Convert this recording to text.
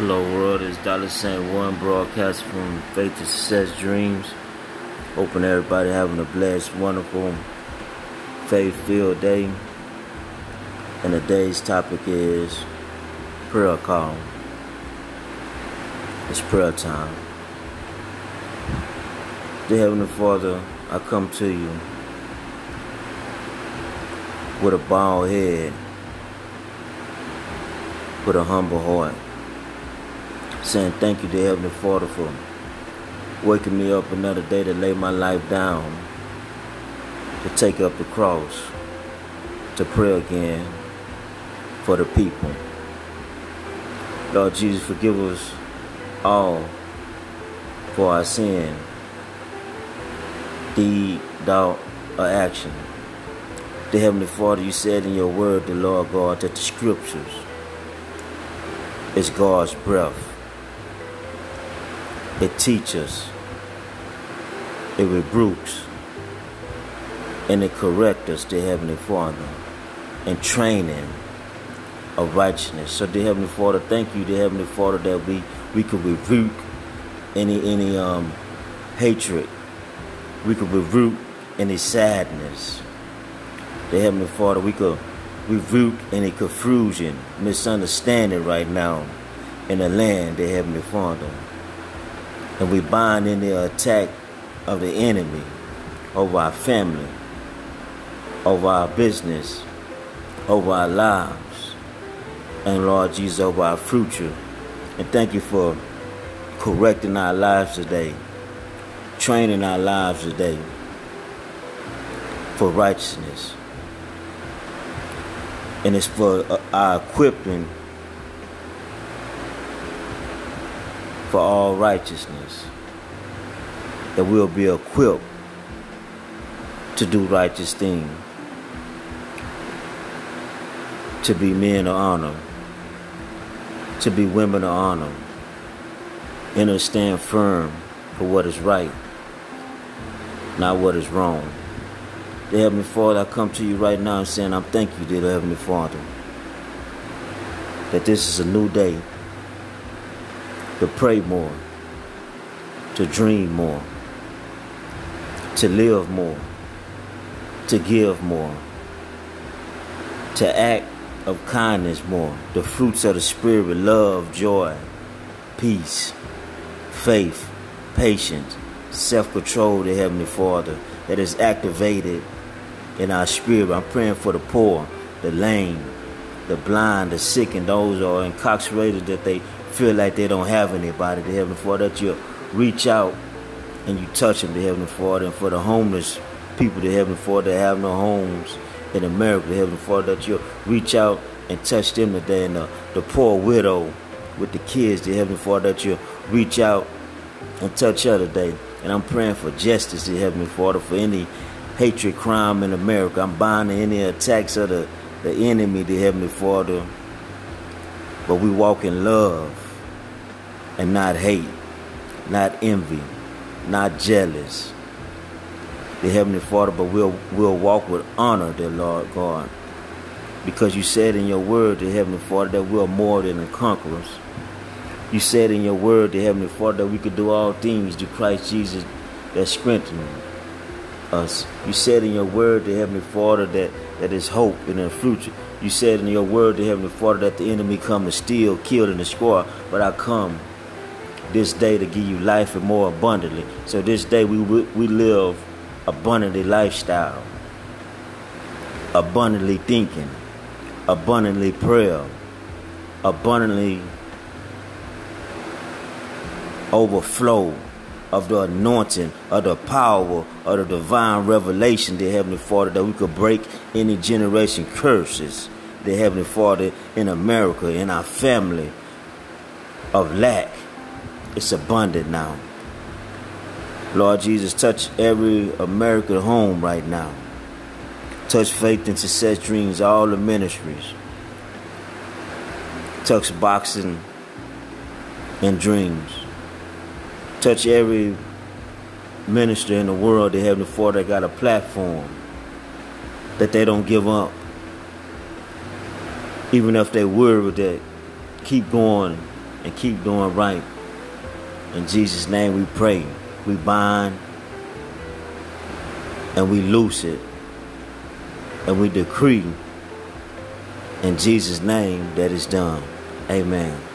Hello world, it's Dollar Saint One broadcast from Faith to Success Dreams. Hoping everybody having a blessed, wonderful, faith-filled day. And today's topic is prayer call. It's prayer time. Dear Heavenly Father, I come to you with a bowed head, with a humble heart saying thank you to Heavenly Father for waking me up another day to lay my life down, to take up the cross, to pray again for the people. Lord Jesus, forgive us all for our sin, deed, thought, or action. The Heavenly Father, you said in your word, the Lord God, that the scriptures is God's breath it teaches, it rebukes, and it corrects us, dear Heavenly Father, and training of righteousness. So, dear Heavenly Father, thank you, dear Heavenly Father, that we, we could rebuke any any um hatred. We could rebuke any sadness. Dear Heavenly Father, we could rebuke any confusion, misunderstanding right now in the land, dear Heavenly Father and we bind any attack of the enemy over our family, over our business, over our lives, and Lord Jesus, over our future. And thank you for correcting our lives today, training our lives today for righteousness. And it's for uh, our equipping for all righteousness, that we'll be equipped to do righteous things, to be men of honor, to be women of honor, and to stand firm for what is right, not what is wrong. Dear Heavenly Father, I come to you right now and saying I'm thank you, dear Heavenly Father, that this is a new day to pray more, to dream more, to live more, to give more, to act of kindness more, the fruits of the Spirit, love, joy, peace, faith, patience, self control, the Heavenly Father, that is activated in our spirit. I'm praying for the poor, the lame, the blind, the sick, and those who are incarcerated that they feel like they don't have anybody, the Heavenly Father, that you reach out and you touch them, the Heavenly Father, and for the homeless people, the Heavenly Father, that have no homes in America, the Heavenly Father, that you reach out and touch them today, and the, the poor widow with the kids, the Heavenly Father, that you reach out and touch her today. And I'm praying for justice, the Heavenly Father, for any hatred, crime in America. I'm binding any attacks of the, the enemy, the Heavenly Father. But we walk in love and not hate, not envy, not jealous. The Heavenly Father, but we'll, we'll walk with honor, dear Lord God. Because you said in your word, the Heavenly Father, that we're more than conquerors. You said in your word, the Heavenly Father, that we could do all things through Christ Jesus that strengthens us. You said in your word, the Heavenly Father, that, that is hope in the future. You said in your word, the Heavenly Father, that the enemy come to steal, kill, and destroy, but I come this day to give you life and more abundantly. So this day we we live abundantly lifestyle, abundantly thinking, abundantly prayer, abundantly overflow of the anointing, of the power, of the divine revelation, the Heavenly Father, that we could break any generation curses, the Heavenly Father, in America, in our family of lack it's abundant now. Lord Jesus, touch every American home right now. Touch faith and success dreams, all the ministries. Touch boxing and dreams. Touch every minister in the world they that Heavenly Father got a platform that they don't give up. Even if they worry that keep going and keep doing right. In Jesus' name we pray. We bind and we loose it and we decree in Jesus' name that is done. Amen.